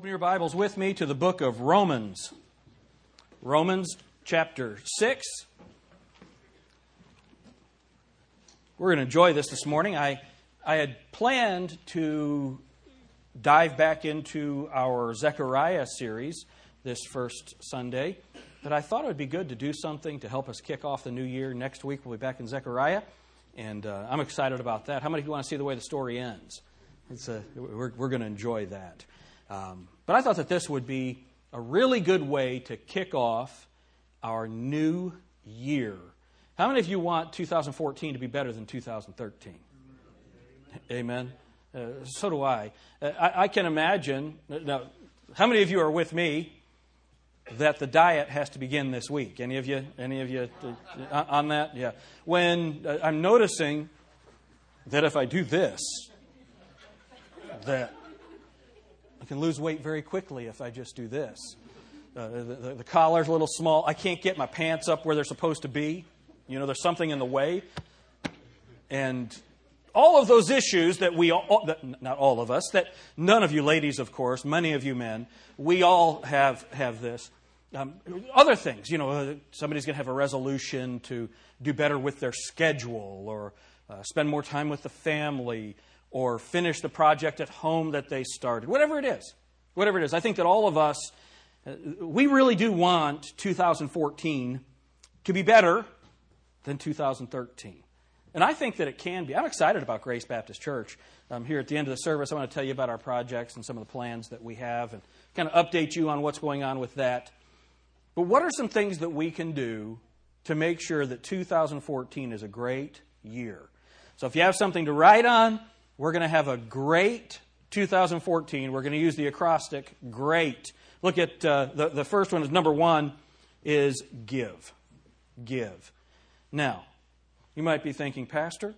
Open your Bibles with me to the book of Romans. Romans chapter 6. We're going to enjoy this this morning. I, I had planned to dive back into our Zechariah series this first Sunday, but I thought it would be good to do something to help us kick off the new year. Next week we'll be back in Zechariah, and uh, I'm excited about that. How many of you want to see the way the story ends? It's a, we're, we're going to enjoy that. Um, but I thought that this would be a really good way to kick off our new year. How many of you want 2014 to be better than 2013? Amen. Uh, so do I. Uh, I. I can imagine. Now, how many of you are with me that the diet has to begin this week? Any of you? Any of you uh, on that? Yeah. When uh, I'm noticing that if I do this, that can lose weight very quickly if I just do this. Uh, the, the, the, collar's a little small. I can't get my pants up where they're supposed to be. You know, there's something in the way. And all of those issues that we all, that, not all of us, that none of you ladies, of course, many of you men, we all have, have this. Um, other things, you know, uh, somebody's going to have a resolution to do better with their schedule or uh, spend more time with the family or finish the project at home that they started. Whatever it is. Whatever it is. I think that all of us, uh, we really do want 2014 to be better than 2013. And I think that it can be. I'm excited about Grace Baptist Church. Um, here at the end of the service, I want to tell you about our projects and some of the plans that we have and kind of update you on what's going on with that. But what are some things that we can do to make sure that 2014 is a great year? So if you have something to write on, we're going to have a great 2014. We're going to use the acrostic great. Look at uh, the, the first one is number one is give. Give. Now, you might be thinking, Pastor,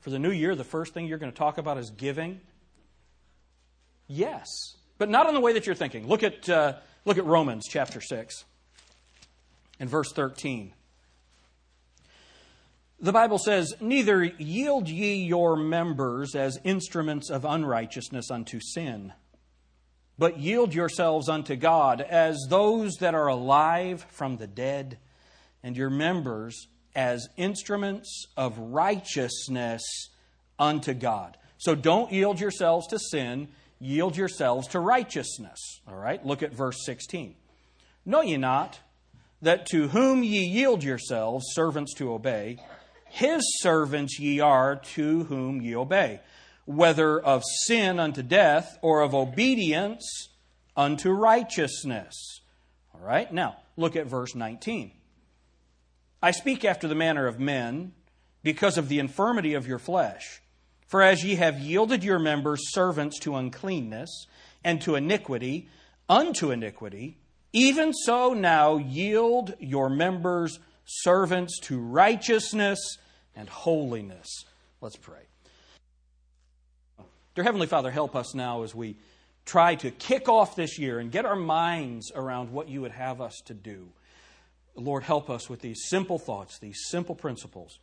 for the new year, the first thing you're going to talk about is giving? Yes, but not in the way that you're thinking. Look at, uh, look at Romans chapter 6 and verse 13. The Bible says, Neither yield ye your members as instruments of unrighteousness unto sin, but yield yourselves unto God as those that are alive from the dead, and your members as instruments of righteousness unto God. So don't yield yourselves to sin, yield yourselves to righteousness. All right, look at verse 16. Know ye not that to whom ye yield yourselves, servants to obey, his servants ye are to whom ye obey, whether of sin unto death or of obedience unto righteousness. All right, now look at verse 19. I speak after the manner of men because of the infirmity of your flesh. For as ye have yielded your members servants to uncleanness and to iniquity, unto iniquity, even so now yield your members servants to righteousness and holiness. Let's pray. Dear Heavenly Father, help us now as we try to kick off this year and get our minds around what you would have us to do. Lord, help us with these simple thoughts, these simple principles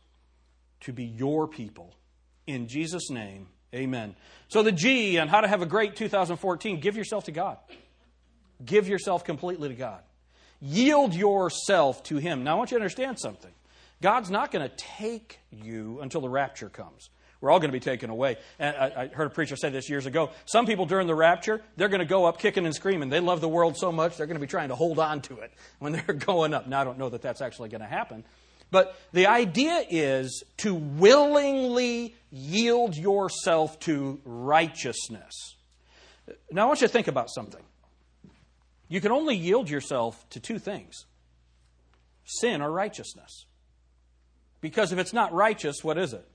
to be your people. In Jesus' name, amen. So, the G on how to have a great 2014 give yourself to God. Give yourself completely to God. Yield yourself to Him. Now, I want you to understand something. God's not going to take you until the rapture comes. We're all going to be taken away. And I, heard a preacher say this years ago. Some people during the rapture, they're going to go up kicking and screaming. They love the world so much, they're going to be trying to hold on to it when they're going up. Now, I don't know that that's actually going to happen. But the idea is to willingly yield yourself to righteousness. Now, I want you to think about something. You can only yield yourself to two things sin or righteousness. Because if it's not righteous, what is it?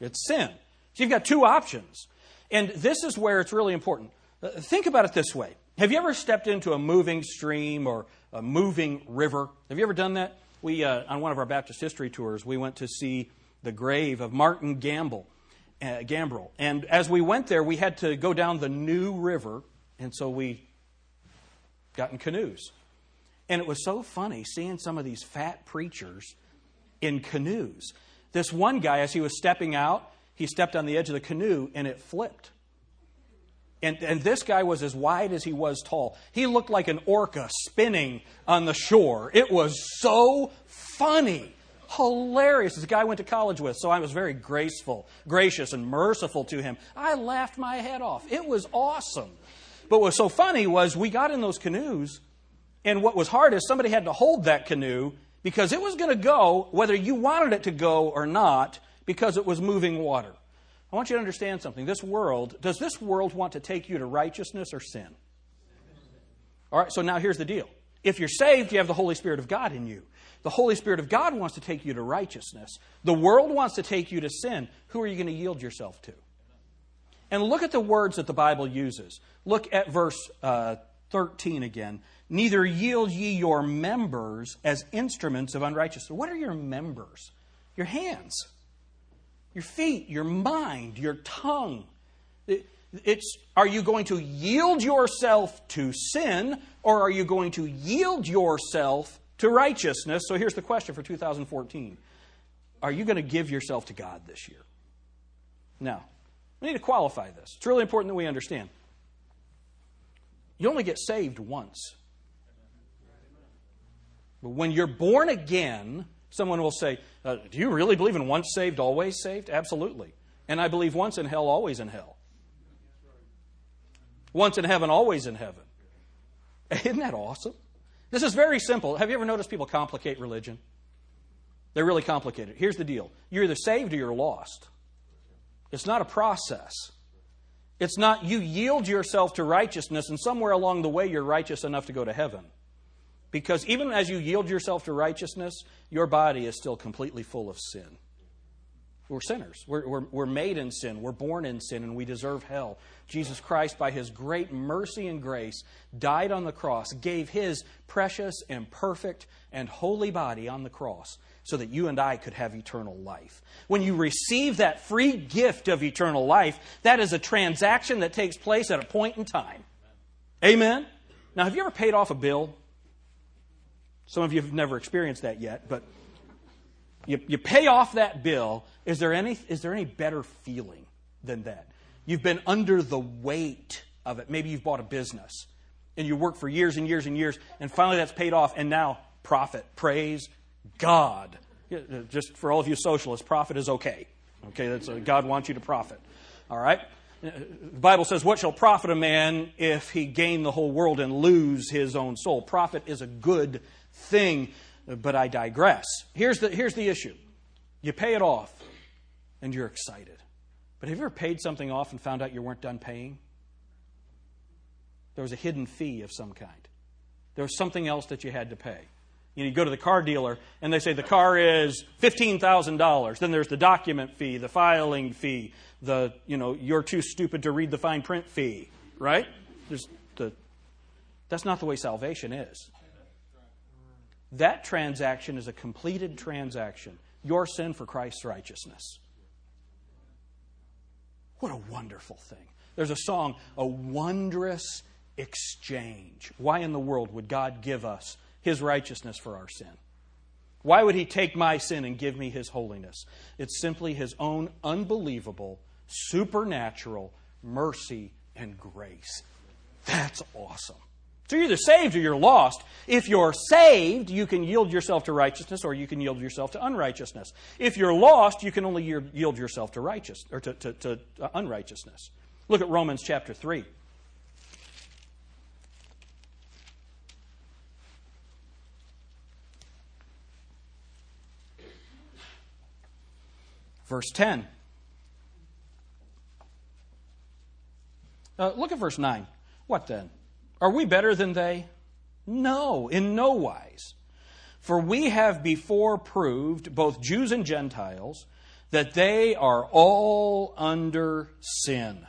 It's sin. So you've got two options. And this is where it's really important. Uh, think about it this way Have you ever stepped into a moving stream or a moving river? Have you ever done that? We, uh, on one of our Baptist history tours, we went to see the grave of Martin Gamble, uh, Gambrell. And as we went there, we had to go down the New River, and so we got in canoes. And it was so funny seeing some of these fat preachers in canoes. This one guy, as he was stepping out, he stepped on the edge of the canoe and it flipped. And, and this guy was as wide as he was tall. He looked like an orca spinning on the shore. It was so funny. Hilarious. This guy I went to college with, so I was very graceful, gracious, and merciful to him. I laughed my head off. It was awesome. But what was so funny was we got in those canoes, and what was hard is somebody had to hold that canoe because it was going to go whether you wanted it to go or not because it was moving water. I want you to understand something. This world, does this world want to take you to righteousness or sin? All right, so now here's the deal. If you're saved, you have the Holy Spirit of God in you. The Holy Spirit of God wants to take you to righteousness. The world wants to take you to sin. Who are you going to yield yourself to? And look at the words that the Bible uses. Look at verse uh, 13 again. Neither yield ye your members as instruments of unrighteousness. What are your members? Your hands your feet, your mind, your tongue. It's are you going to yield yourself to sin or are you going to yield yourself to righteousness? So here's the question for 2014 Are you going to give yourself to God this year? Now, we need to qualify this. It's really important that we understand. You only get saved once. But when you're born again, Someone will say, uh, Do you really believe in once saved, always saved? Absolutely. And I believe once in hell, always in hell. Once in heaven, always in heaven. Isn't that awesome? This is very simple. Have you ever noticed people complicate religion? They're really complicated. Here's the deal you're either saved or you're lost. It's not a process. It's not you yield yourself to righteousness, and somewhere along the way you're righteous enough to go to heaven. Because even as you yield yourself to righteousness, your body is still completely full of sin. We're sinners. We're, we're, we're, made in sin. We're born in sin, and we deserve hell. Jesus Christ, by his great mercy and grace, died on the cross, gave his precious and perfect and holy body on the cross so that you and I could have eternal life. When you receive that free gift of eternal life, that is a transaction that takes place at a point in time. Amen? Now, have you ever paid off a bill? Some of you have never experienced that yet, but you, you pay off that bill. Is there, any, is there any better feeling than that? You've been under the weight of it. Maybe you've bought a business and you work for years and years and years, and finally that's paid off, and now profit. Praise God. Uh, just for all of you socialists, profit is okay. Okay, that's a, God wants you to profit. All right? Uh, the Bible says, What shall profit a man if he gain the whole world and lose his own soul? Profit is a good thing, but I digress. Here's the, here's the issue you pay it off, and you're excited. But have you ever paid something off and found out you weren't done paying? There was a hidden fee of some kind. There was something else that you had to pay. You, know, you go to the car dealer and they say the car is $15,000. Then there's the document fee, the filing fee, the, you know, you're too stupid to read the fine print fee, right? There's the, that's not the way salvation is. That transaction is a completed transaction. Your sin for Christ's righteousness. What a wonderful thing. There's a song, A Wondrous Exchange. Why in the world would God give us His righteousness for our sin? Why would He take my sin and give me His holiness? It's simply His own unbelievable, supernatural mercy and grace. That's awesome. So you're either saved or you're lost. If you're saved, you can yield yourself to righteousness or you can yield yourself to unrighteousness. If you're lost, you can only yield yourself to righteous or to, to, to uh, unrighteousness. Look at Romans chapter 3. Verse 10. Uh, look at verse 9. What then? Are we better than they? No, in no wise. For we have before proved, both Jews and Gentiles, that they are all under sin.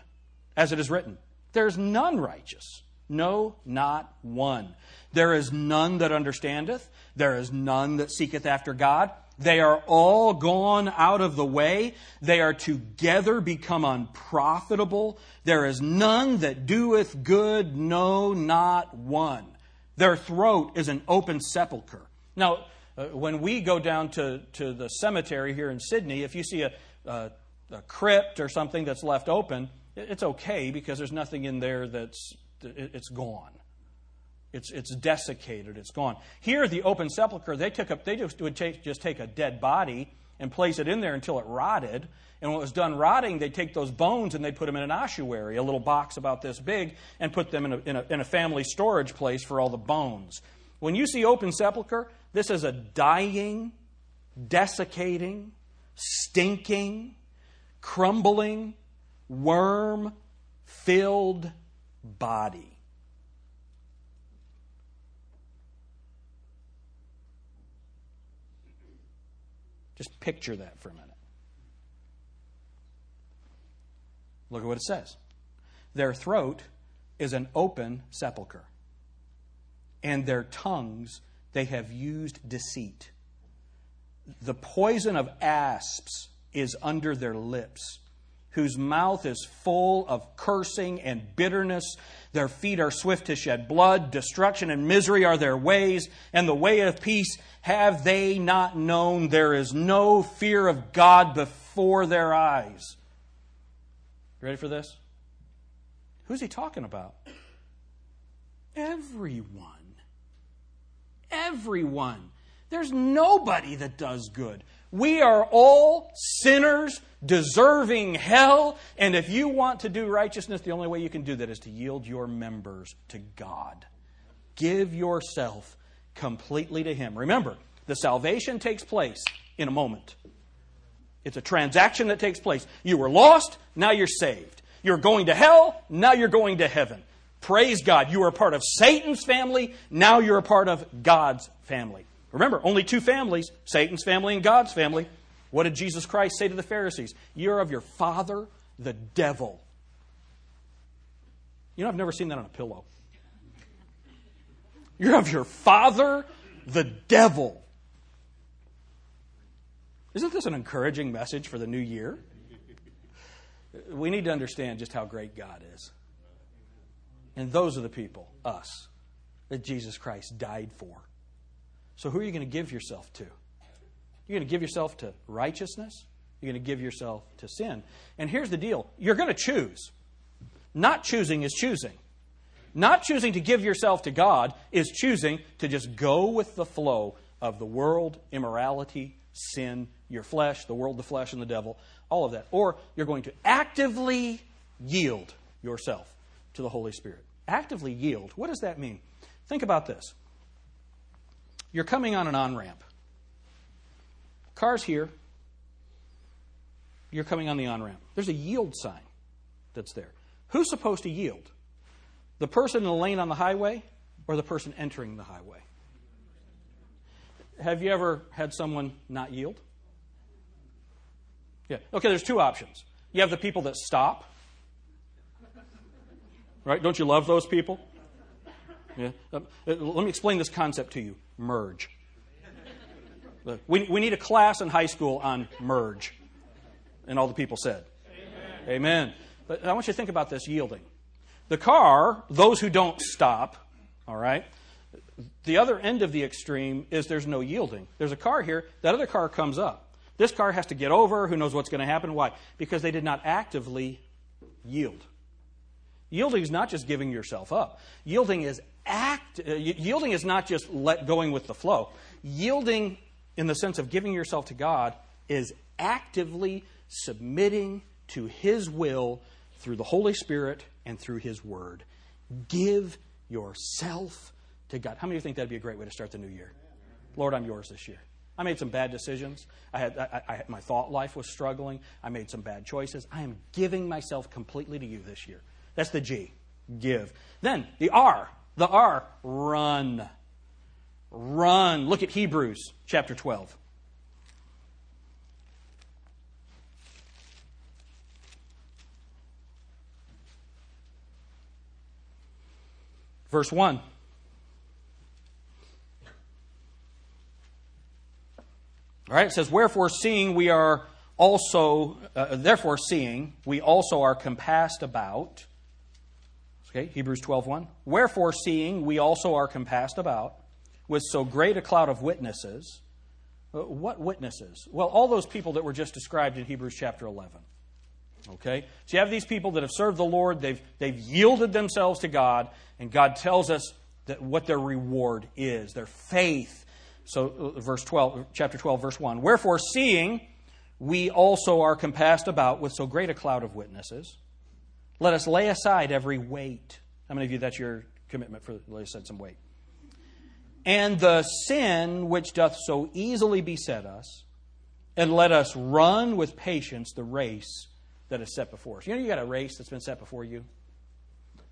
As it is written, there is none righteous, no, not one. There is none that understandeth, there is none that seeketh after God. They are all gone out of the way. They are together become unprofitable. There is none that doeth good, no, not one. Their throat is an open sepulchre. Now, uh, when we go down to, to the cemetery here in Sydney, if you see a, a, a crypt or something that's left open, it's okay because there's nothing in there that's it's gone. It's, it's desiccated. It's gone. Here, the open sepulchre, they took up. They just would take, just take a dead body and place it in there until it rotted. And when it was done rotting, they'd take those bones and they'd put them in an ossuary, a little box about this big, and put them in a, in a, in a family storage place for all the bones. When you see open sepulchre, this is a dying, desiccating, stinking, crumbling, worm filled body. Just picture that for a minute. Look at what it says. Their throat is an open sepulchre, and their tongues they have used deceit. The poison of asps is under their lips, whose mouth is full of cursing and bitterness. Their feet are swift to shed blood. Destruction and misery are their ways, and the way of peace have they not known? There is no fear of God before their eyes. You ready for this? Who's he talking about? Everyone. Everyone. There's nobody that does good. We are all sinners deserving hell. And if you want to do righteousness, the only way you can do that is to yield your members to God. Give yourself completely to Him. Remember, the salvation takes place in a moment. It's a transaction that takes place. You were lost, now you're saved. You're going to hell, now you're going to heaven. Praise God. You are a part of Satan's family, now you're a part of God's family. Remember, only two families Satan's family and God's family. What did Jesus Christ say to the Pharisees? You're of your father, the devil. You know, I've never seen that on a pillow. You're of your father, the devil. Isn't this an encouraging message for the new year? We need to understand just how great God is. And those are the people, us, that Jesus Christ died for. So who are you going to give yourself to? You're going to give yourself to righteousness? You're going to give yourself to sin. And here's the deal you're going to choose. Not choosing is choosing. Not choosing to give yourself to God is choosing to just go with the flow of the world, immorality, sin, your flesh, the world, the flesh, and the devil, all of that. Or you're going to actively yield yourself to the Holy Spirit. Actively yield. What does that mean? Think about this. You're coming on an on ramp. Car's here. You're coming on the on ramp. There's a yield sign that's there. Who's supposed to yield? The person in the lane on the highway or the person entering the highway? Have you ever had someone not yield? Yeah. Okay, there's two options. You have the people that stop. Right? Don't you love those people? Yeah. Um, uh, let me explain this concept to you merge. We, we need a class in high school on merge. And all the people said, Amen. Amen. But I want you to think about this yielding. The car, those who don't stop, all right, the other end of the extreme is there's no yielding. There's a car here, that other car comes up. This car has to get over. Who knows what's going to happen? Why? Because they did not actively yield. Yielding is not just giving yourself up. Yielding is act. Uh, yielding is not just let going with the flow. Yielding, in the sense of giving yourself to God, is actively submitting to His will through the Holy Spirit and through His Word. Give yourself to God. How many of you think that'd be a great way to start the new year? Lord, I'm yours this year. I made some bad decisions. I had, I, I, my thought life was struggling. I made some bad choices. I am giving myself completely to you this year. That's the G, give. Then the R, the R, run. Run. Look at Hebrews chapter 12. Verse 1. All right, it says, Wherefore, seeing we are also, uh, therefore, seeing we also are compassed about. Okay, Hebrews 12 1. Wherefore, seeing we also are compassed about with so great a cloud of witnesses. Uh, what witnesses? Well, all those people that were just described in Hebrews chapter 11. Okay? So you have these people that have served the Lord, they've, they've yielded themselves to God, and God tells us that what their reward is, their faith. So, uh, verse 12, chapter 12, verse 1. Wherefore, seeing we also are compassed about with so great a cloud of witnesses, let us lay aside every weight. How many of you that's your commitment for lay aside some weight? And the sin which doth so easily beset us, and let us run with patience the race that is set before us. You know, you got a race that's been set before you.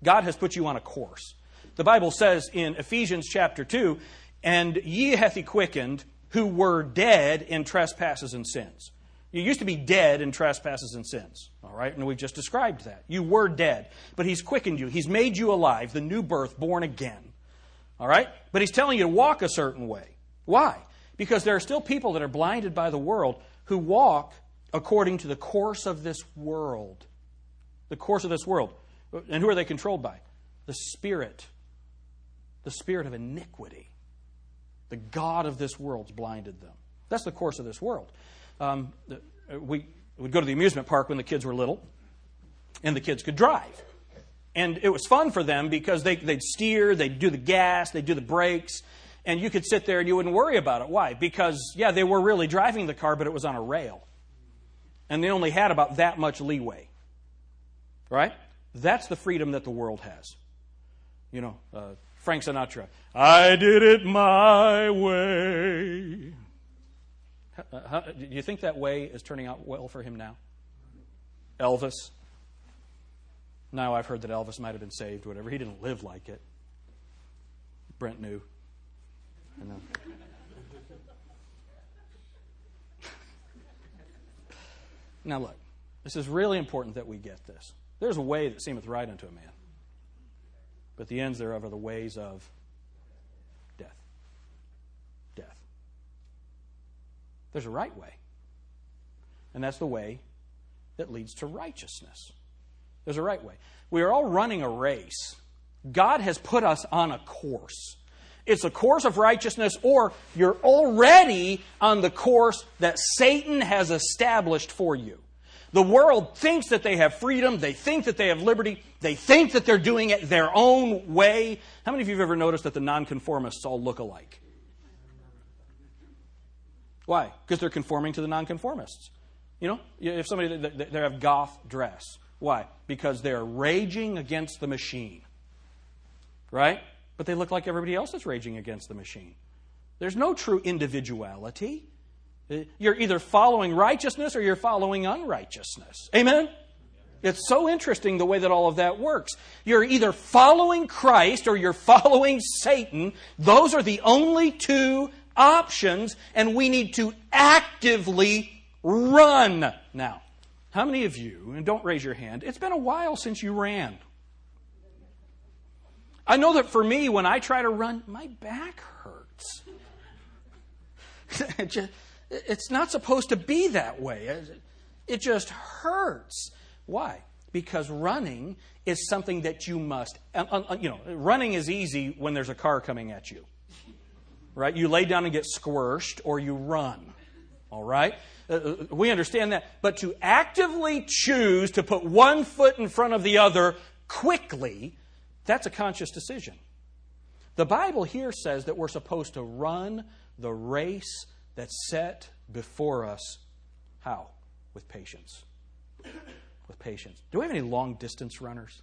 God has put you on a course. The Bible says in Ephesians chapter 2, and ye hath he quickened who were dead in trespasses and sins. You used to be dead in trespasses and sins, all right? And we've just described that. You were dead, but he's quickened you. He's made you alive, the new birth, born again. All right? But he's telling you to walk a certain way. Why? Because there are still people that are blinded by the world who walk according to the course of this world. The course of this world. And who are they controlled by? The Spirit. The Spirit of iniquity. The God of this world's blinded them. That's the course of this world. Um, we would go to the amusement park when the kids were little, and the kids could drive. And it was fun for them because they, they'd steer, they'd do the gas, they'd do the brakes, and you could sit there and you wouldn't worry about it. Why? Because, yeah, they were really driving the car, but it was on a rail and they only had about that much leeway. Right? That's the freedom that the world has. You know, uh, Frank Sinatra, I did it my way. Uh, how, do you think that way is turning out well for him now? Elvis. Now I've heard that Elvis might have been saved, whatever. He didn't live like it. Brent knew. I know. Now, look, this is really important that we get this. There's a way that seemeth right unto a man, but the ends thereof are the ways of death. Death. There's a right way, and that's the way that leads to righteousness. There's a right way. We are all running a race. God has put us on a course. It's a course of righteousness, or you're already on the course that Satan has established for you. The world thinks that they have freedom, they think that they have liberty, they think that they're doing it their own way. How many of you have ever noticed that the nonconformists all look alike? Why? Because they're conforming to the nonconformists. You know, if somebody they have goth dress, why? Because they're raging against the machine. Right? but they look like everybody else that's raging against the machine. There's no true individuality. You're either following righteousness or you're following unrighteousness. Amen? It's so interesting the way that all of that works. You're either following Christ or you're following Satan. Those are the only two options, and we need to actively run. Now, how many of you, and don't raise your hand, it's been a while since you ran. I know that for me, when I try to run, my back hurts. it's not supposed to be that way. It just hurts. Why? Because running is something that you must, uh, uh, uh, you know, running is easy when there's a car coming at you. Right? You lay down and get squished or you run. All right? Uh, uh, we understand that. But to actively choose to put one foot in front of the other quickly that's a conscious decision. The Bible here says that we're supposed to run the race that's set before us. How? With patience. With patience. Do we have any long distance runners?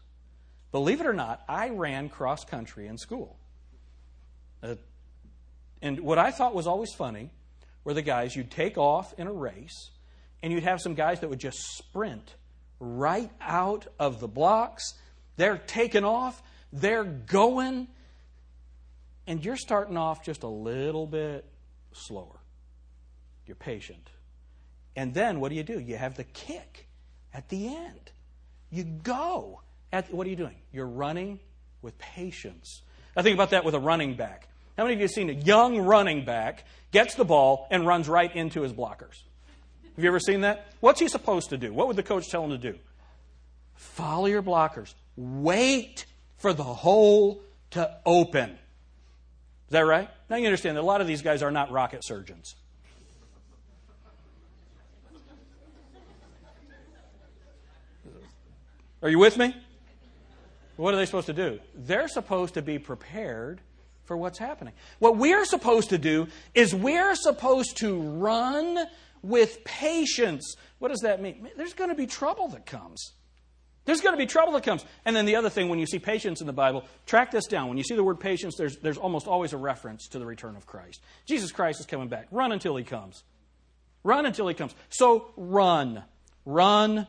Believe it or not, I ran cross country in school. Uh, and what I thought was always funny were the guys you'd take off in a race, and you'd have some guys that would just sprint right out of the blocks. They're taking off, they're going, and you're starting off just a little bit slower. You're patient. And then what do you do? You have the kick at the end. You go. At, what are you doing? You're running with patience. I think about that with a running back. How many of you have seen a young running back gets the ball and runs right into his blockers? Have you ever seen that? What's he supposed to do? What would the coach tell him to do? Follow your blockers. Wait for the hole to open. Is that right? Now you understand that a lot of these guys are not rocket surgeons. Are you with me? What are they supposed to do? They're supposed to be prepared for what's happening. What we're supposed to do is we're supposed to run with patience. What does that mean? There's going to be trouble that comes. There's going to be trouble that comes. And then the other thing, when you see patience in the Bible, track this down. When you see the word patience, there's, there's almost always a reference to the return of Christ. Jesus Christ is coming back. Run until he comes. Run until he comes. So run. Run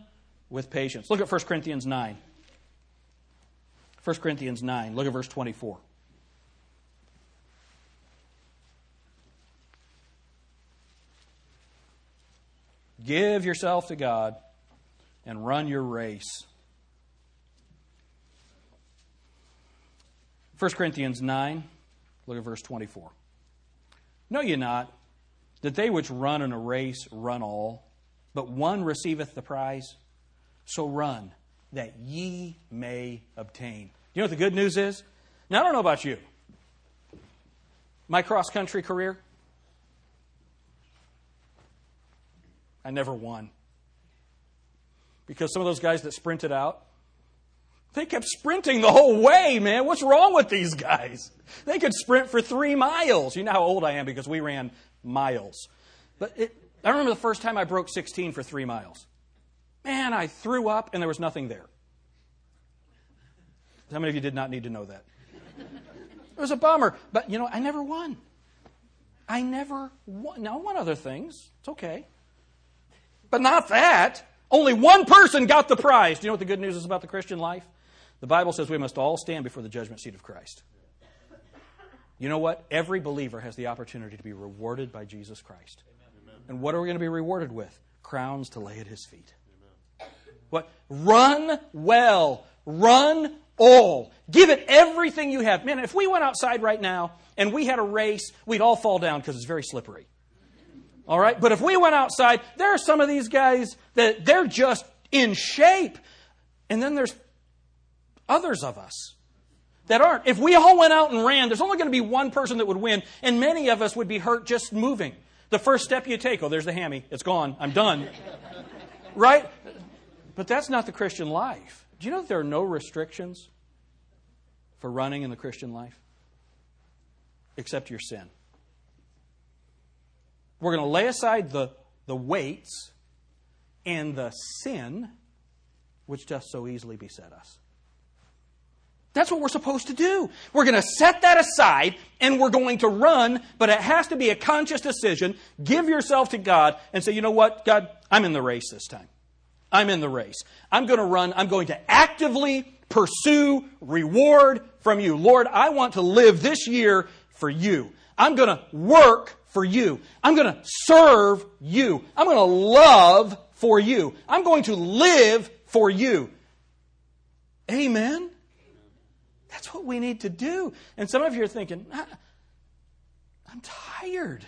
with patience. Look at 1 Corinthians 9. 1 Corinthians 9. Look at verse 24. Give yourself to God and run your race. 1 Corinthians 9, look at verse 24. Know ye not that they which run in a race run all, but one receiveth the prize? So run, that ye may obtain. You know what the good news is? Now, I don't know about you. My cross country career, I never won. Because some of those guys that sprinted out, they kept sprinting the whole way, man. What's wrong with these guys? They could sprint for three miles. You know how old I am because we ran miles. But it, I remember the first time I broke 16 for three miles. Man, I threw up and there was nothing there. How many of you did not need to know that? It was a bummer. But, you know, I never won. I never won. Now, I won other things. It's okay. But not that. Only one person got the prize. Do you know what the good news is about the Christian life? The Bible says we must all stand before the judgment seat of Christ. You know what? Every believer has the opportunity to be rewarded by Jesus Christ. Amen. And what are we going to be rewarded with? Crowns to lay at his feet. Amen. What? Run well. Run all. Give it everything you have. Man, if we went outside right now and we had a race, we'd all fall down because it's very slippery. All right? But if we went outside, there are some of these guys that they're just in shape. And then there's others of us that aren't. If we all went out and ran, there's only going to be one person that would win, and many of us would be hurt just moving. The first step you take, oh, there's the hammy. It's gone. I'm done. right? But that's not the Christian life. Do you know that there are no restrictions for running in the Christian life? Except your sin. We're going to lay aside the, the weights and the sin which doth so easily beset us. That's what we're supposed to do. We're going to set that aside and we're going to run, but it has to be a conscious decision. Give yourself to God and say, you know what, God, I'm in the race this time. I'm in the race. I'm going to run. I'm going to actively pursue reward from you. Lord, I want to live this year for you. I'm going to work for you. I'm going to serve you. I'm going to love for you. I'm going to live for you. Amen? That's what we need to do. And some of you are thinking, I'm tired.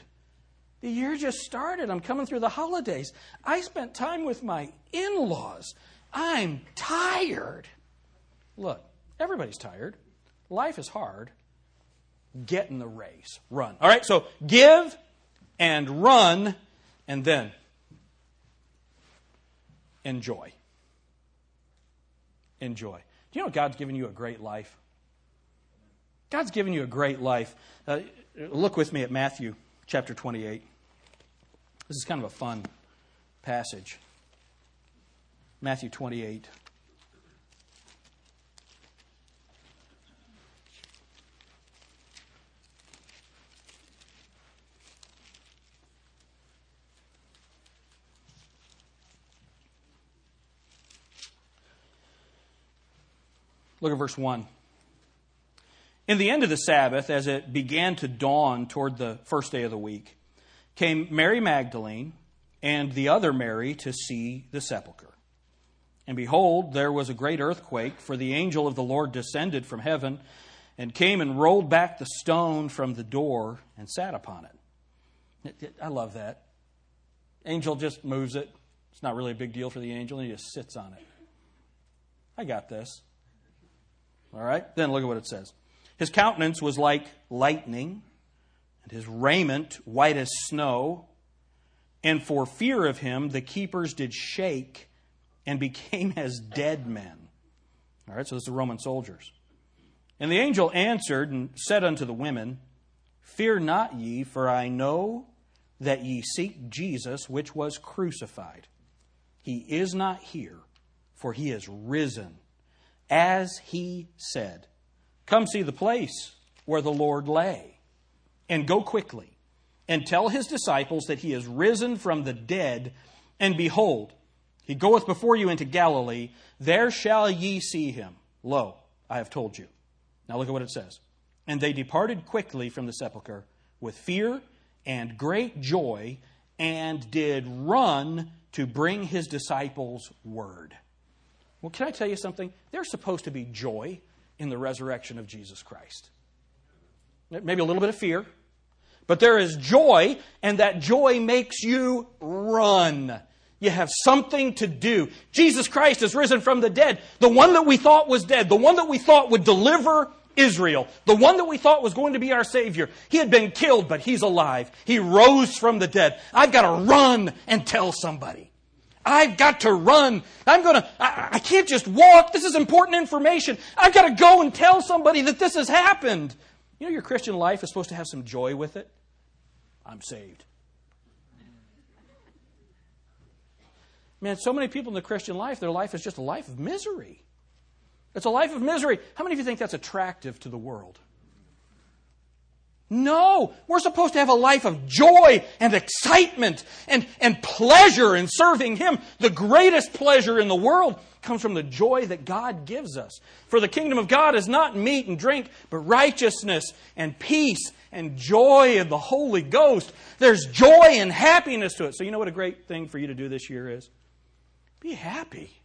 The year just started. I'm coming through the holidays. I spent time with my in laws. I'm tired. Look, everybody's tired. Life is hard. Get in the race. Run. All right, so give and run, and then enjoy. Enjoy. Do you know God's given you a great life? God's given you a great life. Uh, look with me at Matthew chapter 28. This is kind of a fun passage. Matthew 28. Look at verse 1. In the end of the Sabbath, as it began to dawn toward the first day of the week, came Mary Magdalene and the other Mary to see the sepulchre. And behold, there was a great earthquake, for the angel of the Lord descended from heaven and came and rolled back the stone from the door and sat upon it. I love that. Angel just moves it. It's not really a big deal for the angel, and he just sits on it. I got this. All right? Then look at what it says. His countenance was like lightning, and his raiment white as snow. And for fear of him, the keepers did shake and became as dead men. All right, so this is the Roman soldiers. And the angel answered and said unto the women, Fear not ye, for I know that ye seek Jesus, which was crucified. He is not here, for he is risen, as he said. Come see the place where the Lord lay, and go quickly, and tell his disciples that he is risen from the dead, and behold, he goeth before you into Galilee. There shall ye see him. Lo, I have told you. Now look at what it says. And they departed quickly from the sepulchre with fear and great joy, and did run to bring his disciples word. Well, can I tell you something? There's supposed to be joy in the resurrection of Jesus Christ. Maybe a little bit of fear, but there is joy, and that joy makes you run. You have something to do. Jesus Christ is risen from the dead. The one that we thought was dead, the one that we thought would deliver Israel, the one that we thought was going to be our Savior. He had been killed, but he's alive. He rose from the dead. I've got to run and tell somebody. I've got to run. I'm going to, I, can't just walk. This is important information. I've got to go and tell somebody that this has happened. You know, your Christian life is supposed to have some joy with it. I'm saved. Man, so many people in the Christian life, their life is just a life of misery. It's a life of misery. How many of you think that's attractive to the world? No, we're supposed to have a life of joy and excitement and, and pleasure in serving Him. The greatest pleasure in the world comes from the joy that God gives us. For the kingdom of God is not meat and drink, but righteousness and peace and joy in the Holy Ghost. There's joy and happiness to it. So, you know what a great thing for you to do this year is? Be happy.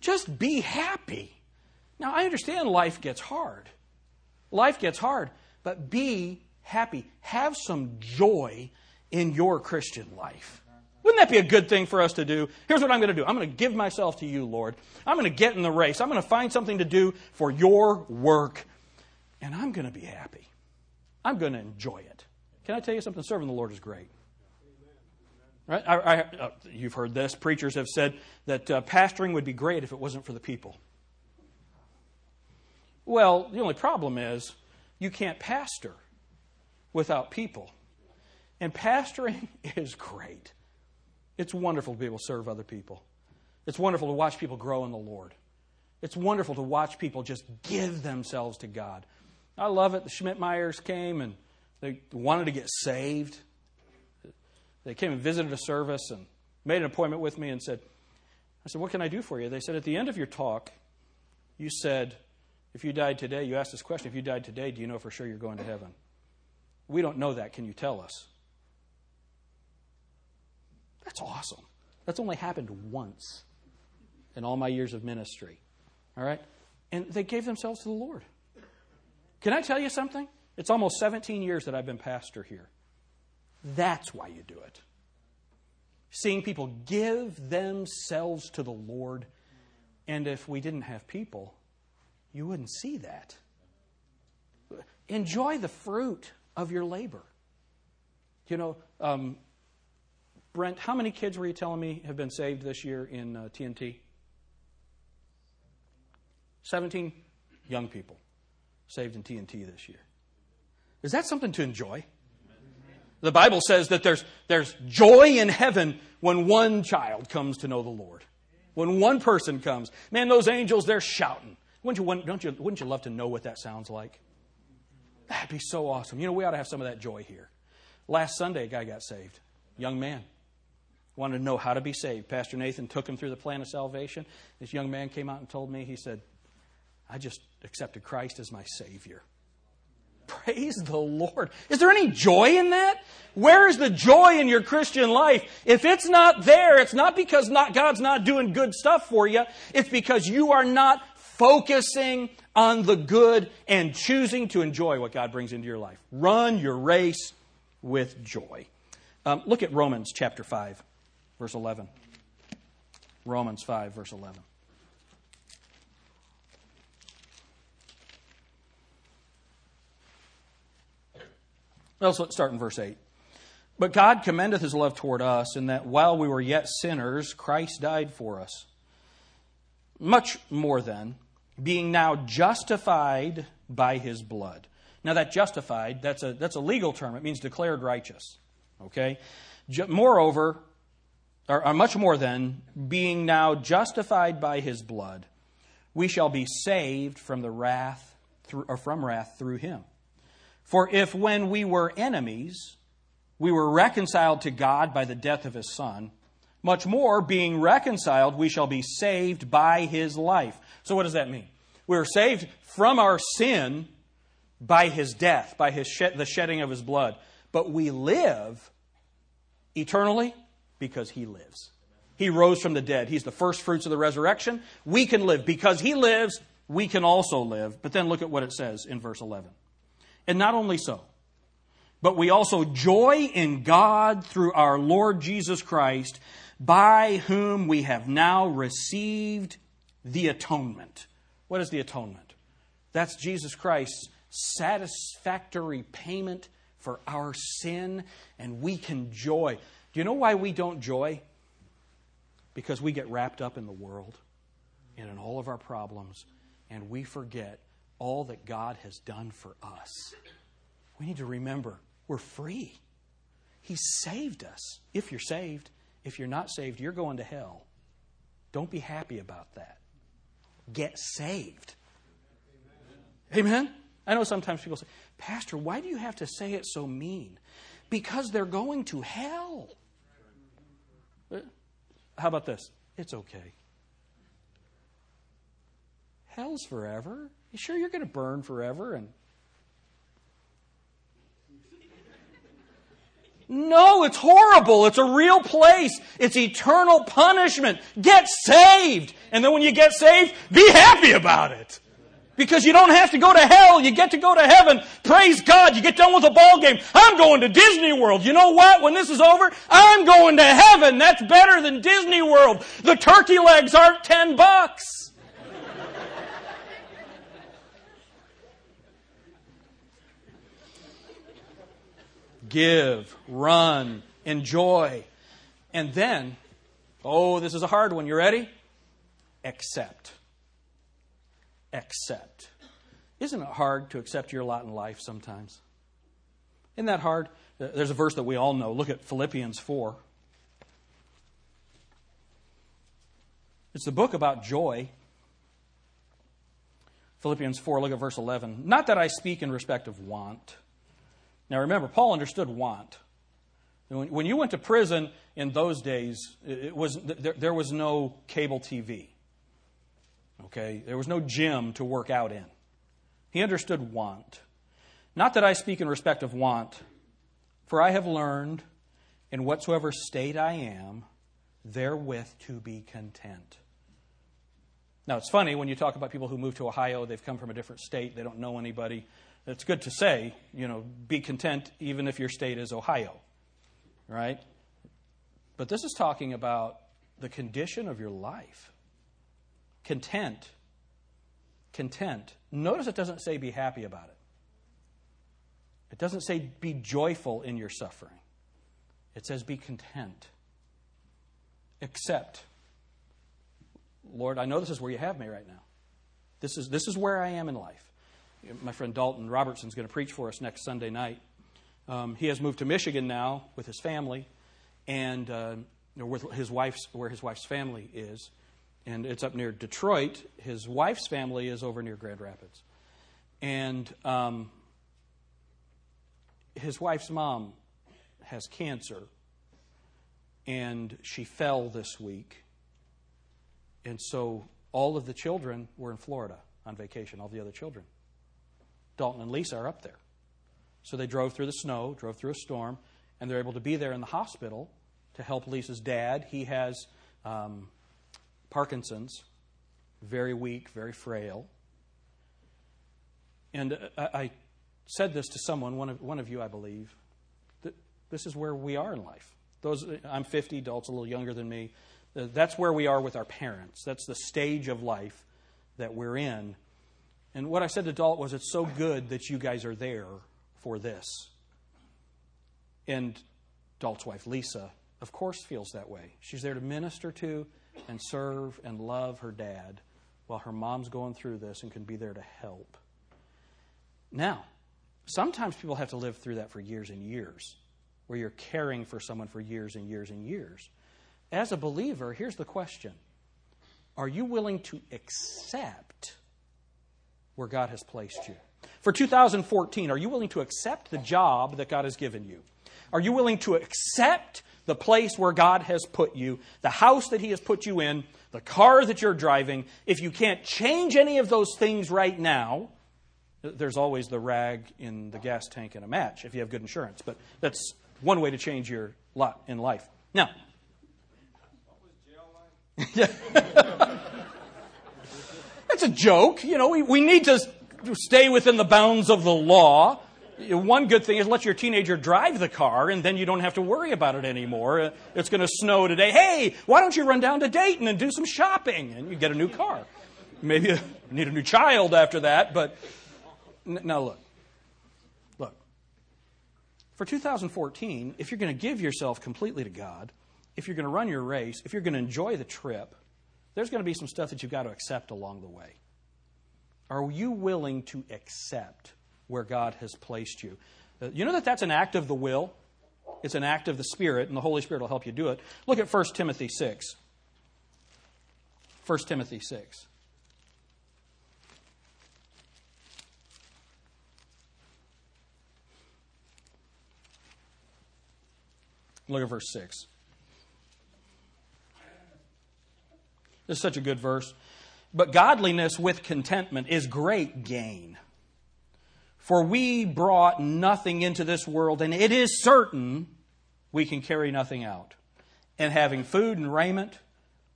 Just be happy. Now, I understand life gets hard. Life gets hard, but be happy. Have some joy in your Christian life. Wouldn't that be a good thing for us to do? Here's what I'm going to do I'm going to give myself to you, Lord. I'm going to get in the race. I'm going to find something to do for your work, and I'm going to be happy. I'm going to enjoy it. Can I tell you something? Serving the Lord is great. Right? I, I, uh, you've heard this. Preachers have said that uh, pastoring would be great if it wasn't for the people. Well, the only problem is you can't pastor without people. And pastoring is great. It's wonderful to be able to serve other people. It's wonderful to watch people grow in the Lord. It's wonderful to watch people just give themselves to God. I love it. The Schmidt Meyers came and they wanted to get saved. They came and visited a service and made an appointment with me and said, I said, What can I do for you? They said, At the end of your talk, you said, If you died today, you asked this question, if you died today, do you know for sure you're going to heaven? We don't know that. Can you tell us? That's awesome. That's only happened once in all my years of ministry. All right? And they gave themselves to the Lord. Can I tell you something? It's almost 17 years that I've been pastor here. That's why you do it. Seeing people give themselves to the Lord. And if we didn't have people, you wouldn't see that. Enjoy the fruit of your labor. You know, um, Brent, how many kids were you telling me have been saved this year in uh, TNT? 17 young people saved in TNT this year. Is that something to enjoy? The Bible says that there's, there's joy in heaven when one child comes to know the Lord. When one person comes. Man, those angels, they're shouting. Wouldn't you, don't you, wouldn't you love to know what that sounds like? That'd be so awesome. You know, we ought to have some of that joy here. Last Sunday, a guy got saved. Young man. Wanted to know how to be saved. Pastor Nathan took him through the plan of salvation. This young man came out and told me, he said, I just accepted Christ as my Savior. Praise the Lord. Is there any joy in that? Where is the joy in your Christian life? If it's not there, it's not because not, God's not doing good stuff for you. It's because you are not focusing on the good and choosing to enjoy what God brings into your life. Run your race with joy. Um, look at Romans chapter 5, verse 11. Romans 5, verse 11. Let's start in verse 8. But God commendeth his love toward us, in that while we were yet sinners, Christ died for us. Much more than, being now justified by his blood. Now, that justified, that's a, that's a legal term. It means declared righteous. Okay? Moreover, or, or much more than, being now justified by his blood, we shall be saved from the wrath, through, or from wrath through him. For if when we were enemies, we were reconciled to God by the death of his Son, much more, being reconciled, we shall be saved by his life. So, what does that mean? We are saved from our sin by his death, by his shed, the shedding of his blood. But we live eternally because he lives. He rose from the dead. He's the first fruits of the resurrection. We can live. Because he lives, we can also live. But then look at what it says in verse 11. And not only so, but we also joy in God through our Lord Jesus Christ, by whom we have now received the atonement. What is the atonement? That's Jesus Christ's satisfactory payment for our sin, and we can joy. Do you know why we don't joy? Because we get wrapped up in the world and in all of our problems, and we forget all that God has done for us. We need to remember we're free. He saved us. If you're saved, if you're not saved, you're going to hell. Don't be happy about that. Get saved. Amen? Amen? I know sometimes people say, Pastor, why do you have to say it so mean? Because they're going to hell. How about this? It's okay. Hell's forever. You sure you're going to burn forever and No, it's horrible. It's a real place. It's eternal punishment. Get saved. And then when you get saved, be happy about it. Because you don't have to go to hell. You get to go to heaven. Praise God. You get done with a ball game. I'm going to Disney World. You know what? When this is over, I'm going to heaven. That's better than Disney World. The turkey legs aren't 10 bucks. Give, run, enjoy. And then, oh, this is a hard one. You ready? Accept. Accept. Isn't it hard to accept your lot in life sometimes? Isn't that hard? Uh, there's a verse that we all know. Look at Philippians 4. It's the book about joy. Philippians 4, look at verse 11. Not that I speak in respect of want now remember, Paul understood want. When you went to prison in those days, it was, there was no cable TV. Okay? There was no gym to work out in. He understood want. Not that I speak in respect of want, for I have learned in whatsoever state I am, therewith to be content. Now, it's funny when you talk about people who move to Ohio, they've come from a different state, they don't know anybody. It's good to say, you know, be content even if your state is Ohio, right? But this is talking about the condition of your life. Content. Content. Notice it doesn't say be happy about it. It doesn't say be joyful in your suffering. It says be content. Accept. Lord, I know this is where you have me right now. This is, this is where I am in life my friend Dalton Robertson is going to preach for us next Sunday night. Um, he has moved to Michigan now with his family, and uh, with his wife's where his wife's family is, and it's up near Detroit. His wife's family is over near Grand Rapids, and um, his wife's mom has cancer, and she fell this week, and so all of the children were in Florida on vacation. All the other children. Dalton and Lisa are up there. So they drove through the snow, drove through a storm, and they're able to be there in the hospital to help Lisa's dad. He has um, Parkinson's, very weak, very frail. And uh, I said this to someone, one of, one of you, I believe, that this is where we are in life. Those, I'm 50, Dalt's a little younger than me. That's where we are with our parents. That's the stage of life that we're in. And what I said to Dalt was, it's so good that you guys are there for this. And Dalt's wife, Lisa, of course, feels that way. She's there to minister to and serve and love her dad while her mom's going through this and can be there to help. Now, sometimes people have to live through that for years and years, where you're caring for someone for years and years and years. As a believer, here's the question Are you willing to accept where God has placed you? For 2014, are you willing to accept the job that God has given you? Are you willing to accept the place where God has put you, the house that He has put you in, the car that you're driving? If you can't change any of those things right now, there's always the rag in the gas tank in a match if you have good insurance. But that's one way to change your lot in life. Now, that's a joke. You know, we, we need to stay within the bounds of the law. One good thing is let your teenager drive the car, and then you don't have to worry about it anymore. Uh, it's going to snow today. Hey, why don't you run down to Dayton and do some shopping? And you get a new car. Maybe you need a new child after that, but now look. Look. For 2014, if you're going to give yourself completely to God, if you're going to run your race, if you're going to enjoy the trip, there's going to be some stuff that you've got to accept along the way. Are you willing to accept where God has placed you? Uh, you know that that's an act of the will? It's an act of the Spirit, and the Holy Spirit will help you do it. Look at 1 Timothy 6. 1 Timothy 6. Look at verse 6. This is such a good verse. But godliness with contentment is great gain. For we brought nothing into this world, and it is certain we can carry nothing out. And having food and raiment,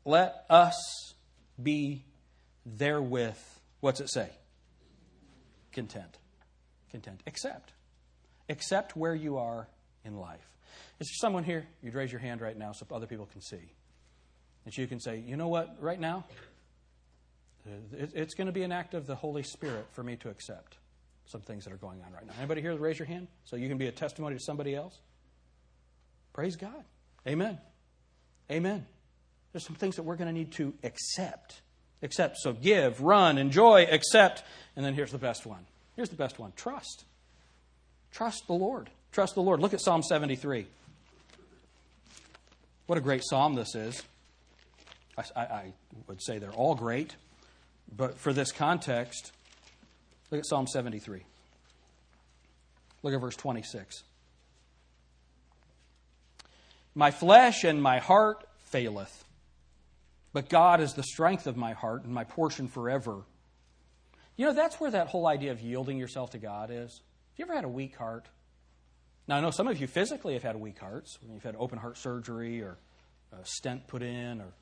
let us be therewith, what's it say? Content. Content. Accept. Accept where you are in life. Is there someone here? You'd raise your hand right now so other people can see. That you can say, you know what, right now, uh, it's going to be an act of the Holy Spirit for me to accept some things that are going on right now. Anybody here raise your hand so you can be a testimony to somebody else? Praise God. Amen. Amen. There's some things that we're going to need to accept. Accept. So give, run, enjoy, accept. And then here's the best one. Here's the best one trust. Trust the Lord. Trust the Lord. Look at Psalm 73. What a great psalm this is. I, I, would say they're all great, but for this context, look at Psalm 73. Look at verse 26. My flesh and my heart faileth, but God is the strength of my heart and my portion forever. You know, that's where that whole idea of yielding yourself to God is. Have you ever had a weak heart? Now, I know some of you physically have had weak hearts. You've had open heart surgery or a stent put in or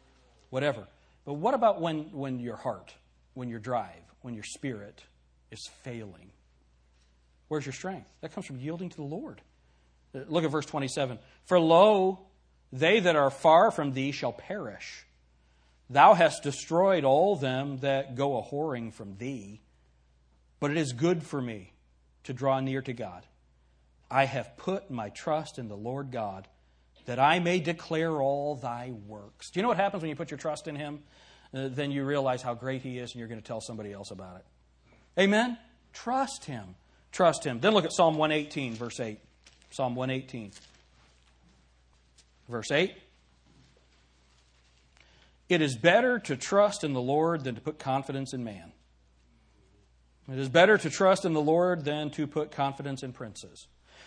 whatever. But what about when, when your heart, when your drive, when your spirit is failing? Where's your strength? That comes from yielding to the Lord. Uh, look at verse 27. For lo, they that are far from thee shall perish. Thou hast destroyed all them that go a whoring from thee. But it is good for me to draw near to God. I have put my trust in the Lord God that I may declare all thy works. Do you know what happens when you put your trust in him? Uh, then you realize how great he is and you're going to tell somebody else about it. Amen? Trust him. Trust him. Then look at Psalm 118, verse 8. Psalm 118, verse 8. It is better to trust in the Lord than to put confidence in man. It is better to trust in the Lord than to put confidence in princes.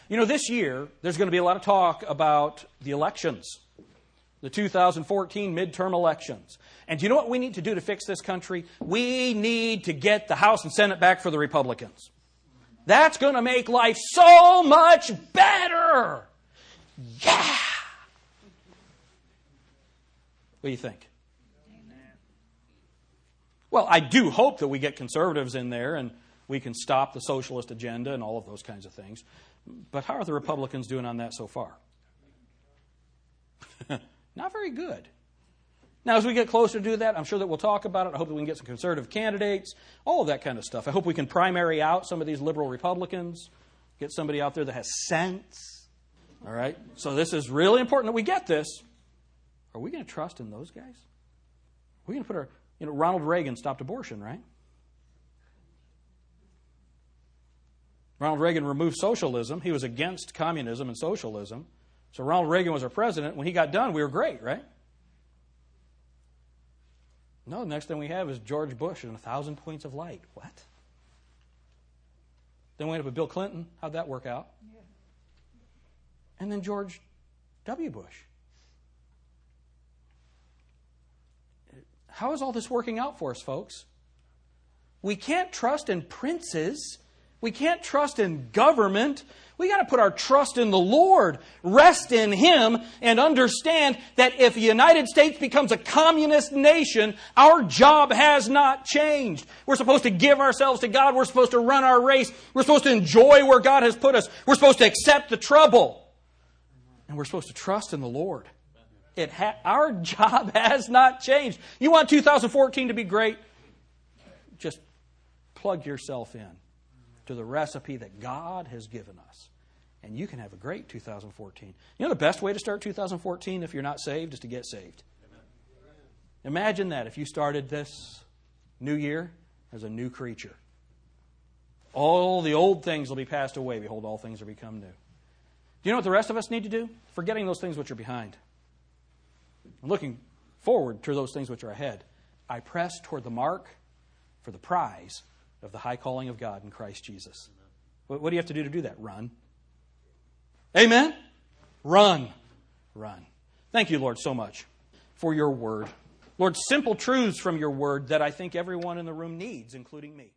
You know, this year, there's going to be a lot of talk about the elections, the 2014 midterm elections. And do you know what we need to do to fix this country? We need to get the House and Senate back for the Republicans. That's going to make life so much better. Yeah. What do you think? Well, I do hope that we get conservatives in there and we can stop the socialist agenda and all of those kinds of things. But how are the Republicans doing on that so far? Not very good. Now, as we get closer to do that, I'm sure that we'll talk about it. I hope that we can get some conservative candidates, all of that kind of stuff. I hope we can primary out some of these liberal Republicans, get somebody out there that has sense. All right? So, this is really important that we get this. Are we going to trust in those guys? Are we going to put our, You know, Ronald Reagan stopped abortion, right? Ronald Reagan removed socialism. He was against communism and socialism. So Ronald Reagan was our president. When he got done, we were great, right? No, the next thing we have is George Bush and a thousand points of light. What? Then we end up with Bill Clinton. How'd that work out? Yeah. And then George W. Bush. How is all this working out for us, folks? We can't trust in princes we can't trust in government. We got to put our trust in the Lord, rest in Him, and understand that if the United States becomes a communist nation, our job has not changed. We're supposed to give ourselves to God. We're supposed to run our race. We're supposed to enjoy where God has put us. We're supposed to accept the trouble. And we're supposed to trust in the Lord. It ha- our job has not changed. You want 2014 to be great? Just plug yourself in to the recipe that God has given us. And you can have a great 2014. You know the best way to start 2014 if you're not saved is to get saved. Imagine that if you started this new year as a new creature. All the old things will be passed away. Behold, all things are become new. Do you know what the rest of us need to do? Forgetting those things which are behind. And looking forward to those things which are ahead. I press toward the mark for the prize of the high calling of God in Christ Jesus. What, what do you have to do to do that? Run. Amen? Run. Run. Thank you, Lord, so much for your word. Lord, simple truths from your word that I think everyone in the room needs, including me.